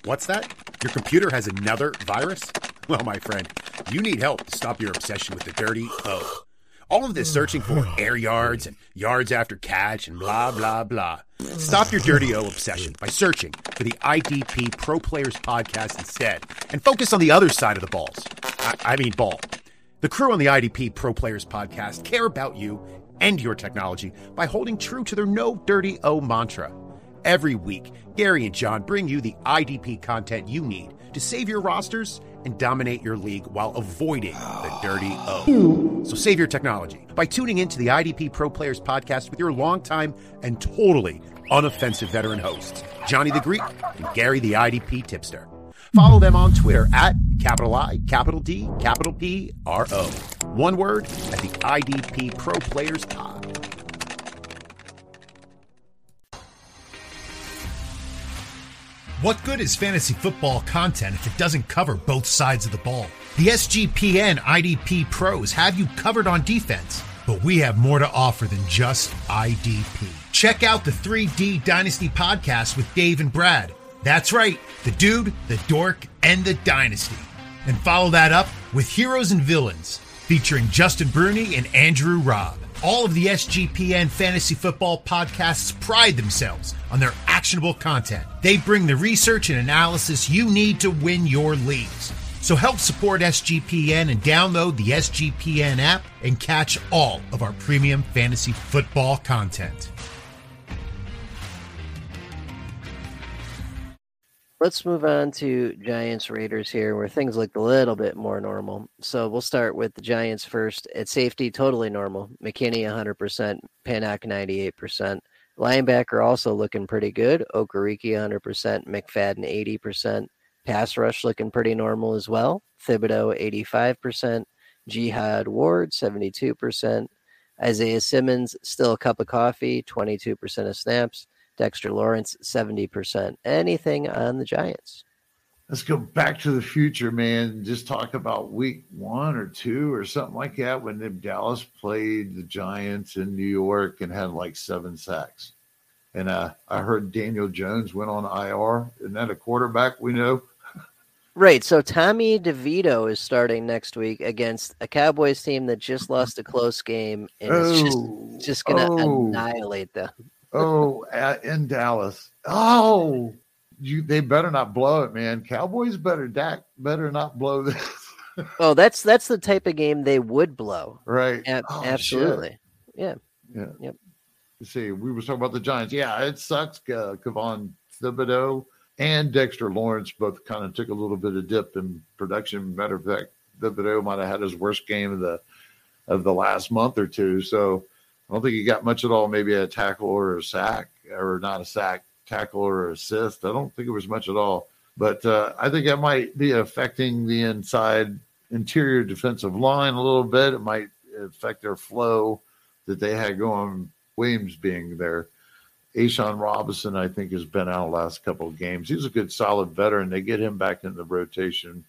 What's that? Your computer has another virus? Well, my friend, you need help to stop your obsession with the dirty O. All of this searching for air yards and yards after catch and blah, blah, blah. Stop your dirty O obsession by searching for the IDP Pro Players podcast instead and focus on the other side of the balls. I, I mean, ball. The crew on the IDP Pro Players podcast care about you and your technology by holding true to their no dirty O mantra. Every week, Gary and Jon bring you the IDP content you need to save your rosters and dominate your league while avoiding the dirty O. So save your technology by tuning into the IDP Pro Players podcast with your longtime and totally unoffensive veteran hosts, Johnny the Greek and Gary the IDP Tipster. Follow them on Twitter at capital I, capital D, capital P, R O. One word at the IDP Pro Players Pod. What good is fantasy football content if it doesn't cover both sides of the ball? The SGPN IDP pros have you covered on defense, but we have more to offer than just IDP. Check out the 3D Dynasty podcast with Dave and Brad. That's right, the dude, the dork, and the dynasty. And follow that up with Heroes and Villains, featuring Justin Bruni and Andrew Robb. All of the SGPN fantasy football podcasts pride themselves on their actionable content. They bring the research and analysis you need to win your leagues. So help support SGPN and download the SGPN app and catch all of our premium fantasy football content. Let's move on to Giants Raiders here, where things look a little bit more normal. So we'll start with the Giants first. At safety, totally normal. McKinney 100%, Pinnock 98%. Linebacker also looking pretty good. Okereke 100%, McFadden 80%. Pass rush looking pretty normal as well. Thibodeaux 85%, Jihad Ward 72%. Isaiah Simmons still a cup of coffee, 22% of snaps. Dexter Lawrence, 70%. Anything on the Giants? Let's go back to the future, man. Just talk about week one or two or something like that when Dallas played the Giants in New York and had like seven sacks. And uh, I heard Daniel Jones went on IR. Isn't that a quarterback we know? Right. So Tommy DeVito is starting next week against a Cowboys team that just lost a close game and oh, is just, just going to oh. annihilate them oh, at, in Dallas. Oh, you they better not blow it, man. Cowboys better Dak better not blow this. oh, that's that's the type of game they would blow. Right. A- oh, absolutely. Shit. Yeah. Yeah. Yep. You see, we were talking about the Giants. Yeah, it sucks. Uh, Kayvon Thibodeaux and Dexter Lawrence both kind of took a little bit of dip in production. Matter of fact, Thibodeaux might have had his worst game of the of the last month or two. So I don't think he got much at all. Maybe a tackle or a sack, or not a sack, tackle or assist. I don't think it was much at all. But uh, I think that might be affecting the inside interior defensive line a little bit. It might affect their flow that they had going. Williams being there. A'Shawn Robinson, I think, has been out the last couple of games. He's a good, solid veteran. They get him back in the rotation.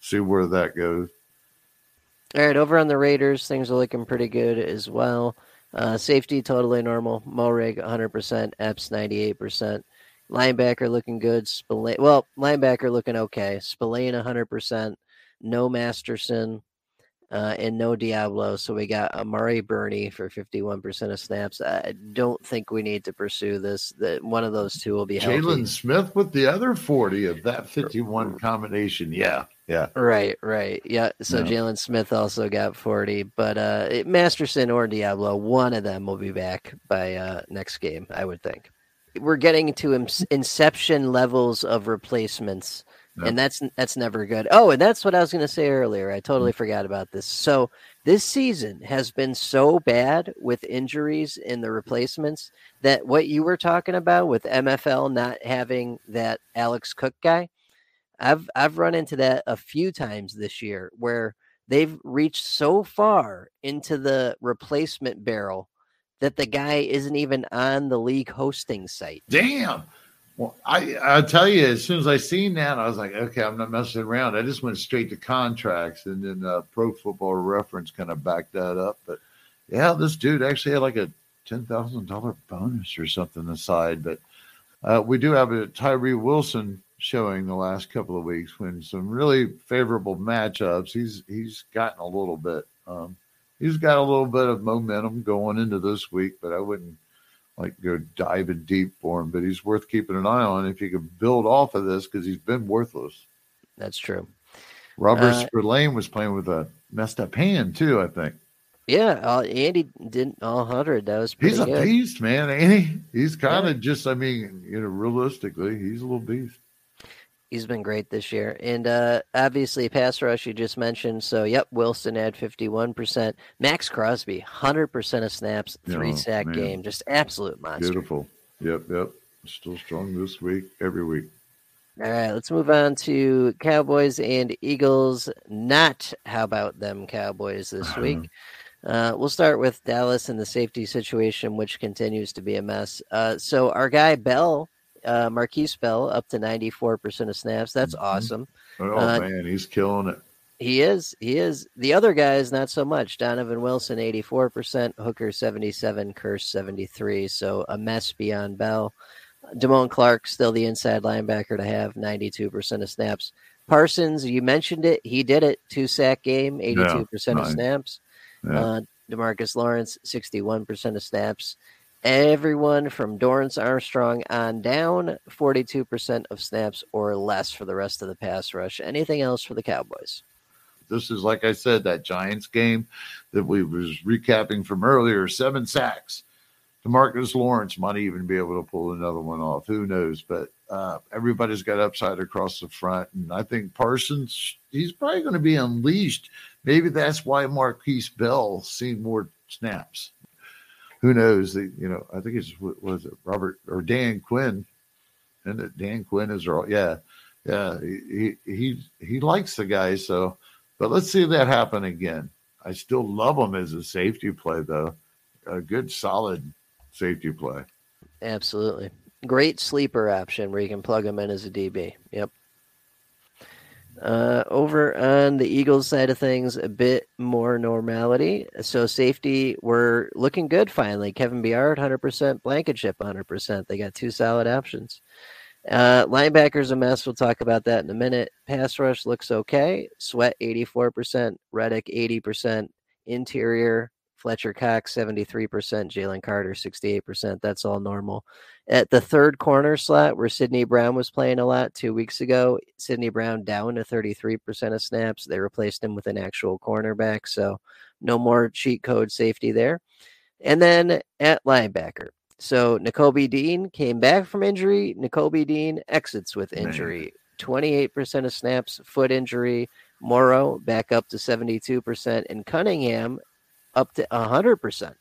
See where that goes. All right, over on the Raiders, things are looking pretty good as well. Uh, safety totally normal. Moehrig 100%, Epps 98%. Linebacker looking good. Spillane, well, linebacker looking okay. Spillane 100%. No Masterson uh, and no Deablo. So we got Amari Burney for 51% of snaps. I don't think we need to pursue this. That one of those two will be healthy. Jalen Smith with the other 40 of that 51 combination. Yeah. Yeah. Right, right. Yeah. So Yeah. Jalen Smith also got 40, but uh it- Masterson or Deablo, one of them will be back by uh next game, I would think. We're getting to inception levels of replacements, And that's that's never good. Oh, and that's what I was going to say earlier. I totally Mm. forgot about this. So, this season has been so bad with injuries in the replacements that what you were talking about with MFL not having that Alex Cook guy, I've I've run into that a few times this year where they've reached so far into the replacement barrel that the guy isn't even on the league hosting site. Damn. Well, I I'll tell you, as soon as I seen that, I was like, okay, I'm not messing around. I just went straight to contracts, and then uh, Pro Football Reference kind of backed that up. But yeah, this dude actually had like a ten thousand dollar bonus or something aside. But uh, we do have a Tyree Wilson showing the last couple of weeks when some really favorable matchups. He's he's gotten a little bit. Um, he's got a little bit of momentum going into this week, but I wouldn't like go diving deep for him, but he's worth keeping an eye on if you can build off of this because he's been worthless. That's true. Robert Uh, Spillane was playing with a messed up hand too. I think Yeah, uh, Andy didn't all hundred. That was pretty he's a good. beast, man. Andy. He's kind of just. I mean, you know, realistically, he's a little beast. He's been great this year. And uh, obviously, pass rush you just mentioned. So, yep, Wilson had 51%. Maxx Crosby, 100% of snaps, three Oh, sack man. game. Just absolute monster. Beautiful. Yep, yep. Still strong this week. Every week. All right, let's move on to Cowboys and Eagles. Not how about them Cowboys this week. Uh, we'll start with Dallas and the safety situation, which continues to be a mess. Uh, so our guy Bell, uh, Markquese Bell, up to 94% of snaps. That's Mhm. awesome. Oh Uh, man, he's killing it. He is. He is. The other guys, not so much. Donovan Wilson, 84%. Hooker, 77. Kearse, 73. So a mess beyond Bell. Damone Clark, still the inside linebacker to have 92% of snaps. Parsons, you mentioned it. He did it. Two sack game, 82% of snaps. Yeah. Uh, Demarcus Lawrence, 61% of snaps. Everyone from Dorance Armstrong on down, 42% of snaps or less for the rest of the pass rush. Anything else for the Cowboys? This is like I said, that Giants game that we was recapping from earlier. Seven sacks. Demarcus Lawrence might even be able to pull another one off. Who knows? But uh, everybody's got upside across the front, and I think Parsons he's probably going to be unleashed. Maybe that's why Markquese Bell seen more snaps. Who knows? The, you know, I think it's was it Robert or Dan Quinn, and Dan Quinn is all yeah, yeah. He he, he likes the guy so. But let's see that happen again. I still love him as a safety play, though. A good, solid safety play. Absolutely. Great sleeper option where you can plug him in as a DB. Yep. Uh, over on the Eagles side of things, a bit more normality. So safety, we're looking good finally. Kevin Byard, 100%. Blankenship, 100%. They got two solid options. Uh, linebackers a mess. We'll talk about that in a minute. Pass rush looks okay. Sweat 84%, Reddick 80%, interior Fletcher Cox 73%, Jalen Carter 68%. That's all normal. At the third corner slot where Sydney Brown was playing a lot two weeks ago, Sydney Brown down to 33% of snaps. They replaced him with an actual cornerback, so no more cheat code safety there. And then at linebacker, so Nakobe Dean came back from injury. Nakobe Dean exits with injury. 28% of snaps, foot injury. Morrow back up to 72%, and Cunningham up to 100%.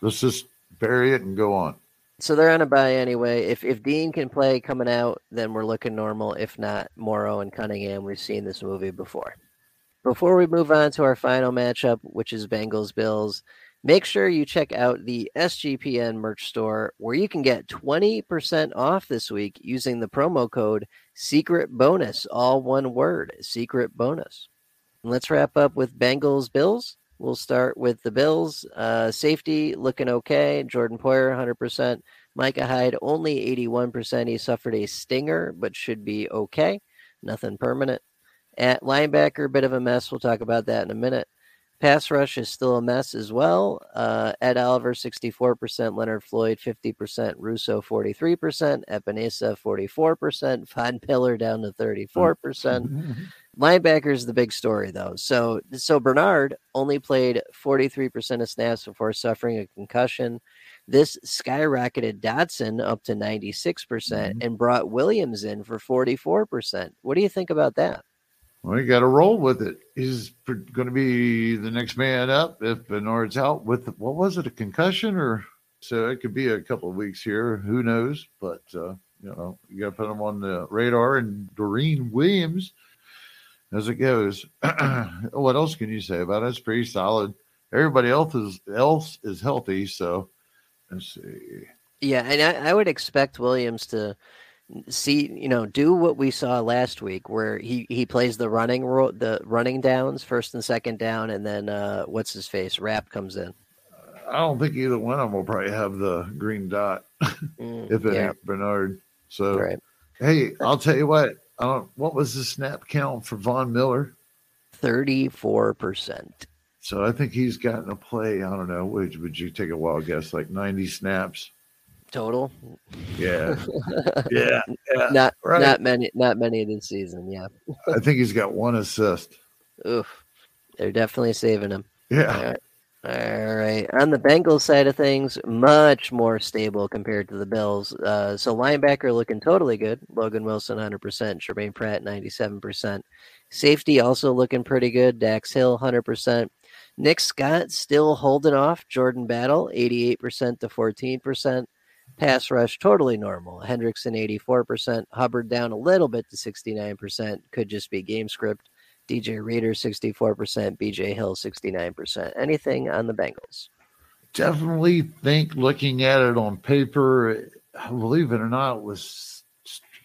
Let's just bury it and go on. So they're on a buy anyway. If if Dean can play coming out, then we're looking normal. If not, Morrow and Cunningham, we've seen this movie before. Before we move on to our final matchup, which is Bengals Bills, make sure you check out the SGPN merch store where you can get 20% off this week using the promo code secret bonus, all one word, secret bonus. And let's wrap up with Bengals Bills. We'll start with the Bills. Uh, safety looking okay. Jordan Poyer, 100%. Micah Hyde only 81%. He suffered a stinger, but should be okay. Nothing permanent. At linebacker, bit of a mess. We'll talk about that in a minute. Pass rush is still a mess as well. Uh, Ed Oliver, 64%. Leonard Floyd, 50%. Rousseau, 43%. Epenesa, 44%. Von Miller down to 34%. Linebacker is the big story, though. So, so Bernard only played 43% of snaps before suffering a concussion. This skyrocketed Dotson up to 96% and brought Williams in for 44%. What do you think about that? Well, you got to roll with it. He's going to be the next man up if Bernard's out with what was it, a concussion or so? It could be a couple of weeks here. Who knows? But uh, you know, you got to put him on the radar. And Doreen Williams, as it goes, what else can you say about it? It's pretty solid. Everybody else is else is healthy, so let's see. Yeah, and I, I would expect Williams to see you know do what we saw last week where he he plays the running the running downs first and second down and then uh what's his face Rapp comes in i don't think either one of them will probably have the green dot mm, if it yeah. ain't bernard so right. hey i'll tell you what don't what was the snap count for von miller 34% so i think he's gotten a play i don't know would, would you take a wild guess like 90 snaps total. Yeah, yeah, yeah. Not right. not many, not many this season. Yeah, I think he's got one assist. Oof, they're definitely saving him. Yeah. All right. All right. On the Bengals side of things, much more stable compared to the Bills. Uh, so linebacker looking totally good. Logan Wilson, 100%. Jermaine Pratt, 97%. Safety also looking pretty good. Dax Hill, 100%. Nick Scott still holding off. Jordan Battle, 88% to 14%. Pass rush, totally normal. Hendrickson, 84%. Hubbard down a little bit to 69%. Could just be game script. DJ Reader, 64%. BJ Hill, 69%. Anything on the Bengals? Definitely think looking at it on paper, believe it or not, was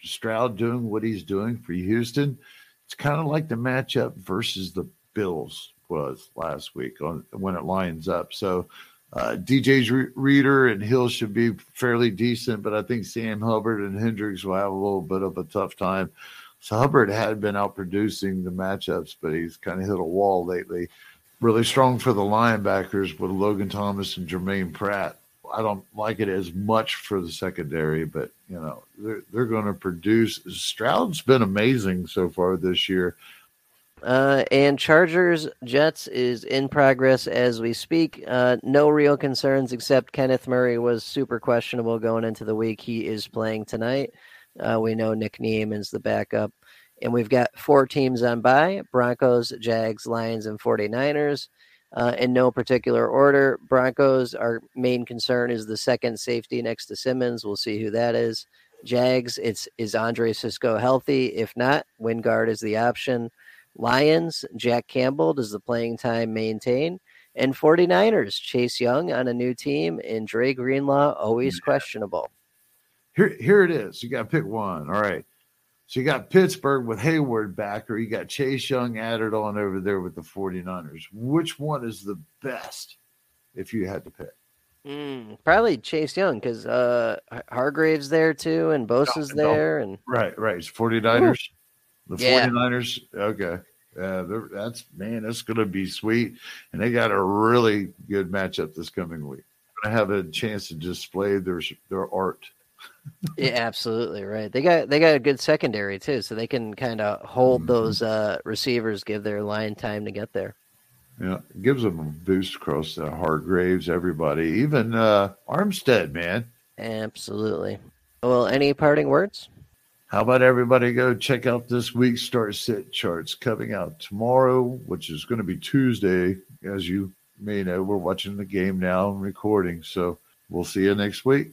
Stroud doing what he's doing for Houston. It's kind of like the matchup versus the Bills was last week on when it lines up. So uh, DJ's re- reader and Hill should be fairly decent, but I think Sam Hubbard and Hendricks will have a little bit of a tough time. So Hubbard had been out producing the matchups, but he's kind of hit a wall lately. Really strong for the linebackers with Logan Thomas and Jermaine Pratt. I don't like it as much for the secondary, but you know they're they're going to produce. Stroud's been amazing so far this year. Uh, and Chargers Jets is in progress as we speak. Uh, no real concerns except Kenneth Murray was super questionable going into the week. He is playing tonight. Uh, we know Nick Niemann's the backup. And we've got four teams on by Broncos, Jags, Lions, and 49ers. Uh, in no particular order. Broncos, our main concern is the second safety next to Simmons. We'll see who that is. Jags, it's is Andre Cisco healthy? If not, Wingard is the option. Lions, Jack Campbell, does the playing time maintain? And 49ers, Chase Young on a new team, and Dre Greenlaw, always questionable. Here, here it is. You got to pick one. All right. So you got Pittsburgh with Heyward back, or you got Chase Young added on over there with the 49ers. Which one is the best if you had to pick? Mm, probably Chase Young because uh, Hargrave's there too, and Bosa's no, no. there, and right, right. It's 49ers. Ooh. The yeah. 49ers, okay. Yeah, that's man, that's going to be sweet, and they got a really good matchup this coming week. Going to have a chance to display their their art. Yeah, absolutely right. They got they got a good secondary too, so they can kind of hold mm-hmm. those uh, receivers, give their line time to get there. Yeah, it gives them a boost across the Hargraves, everybody, even uh, Armstead, man. Absolutely. Well, any parting words? How about everybody go check out this week's start sit charts coming out tomorrow, which is going to be Tuesday. As you may know, we're watching the game now and recording. So we'll see you next week.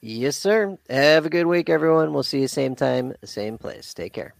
Yes, sir. Have a good week, everyone. We'll see you same time, same place. Take care.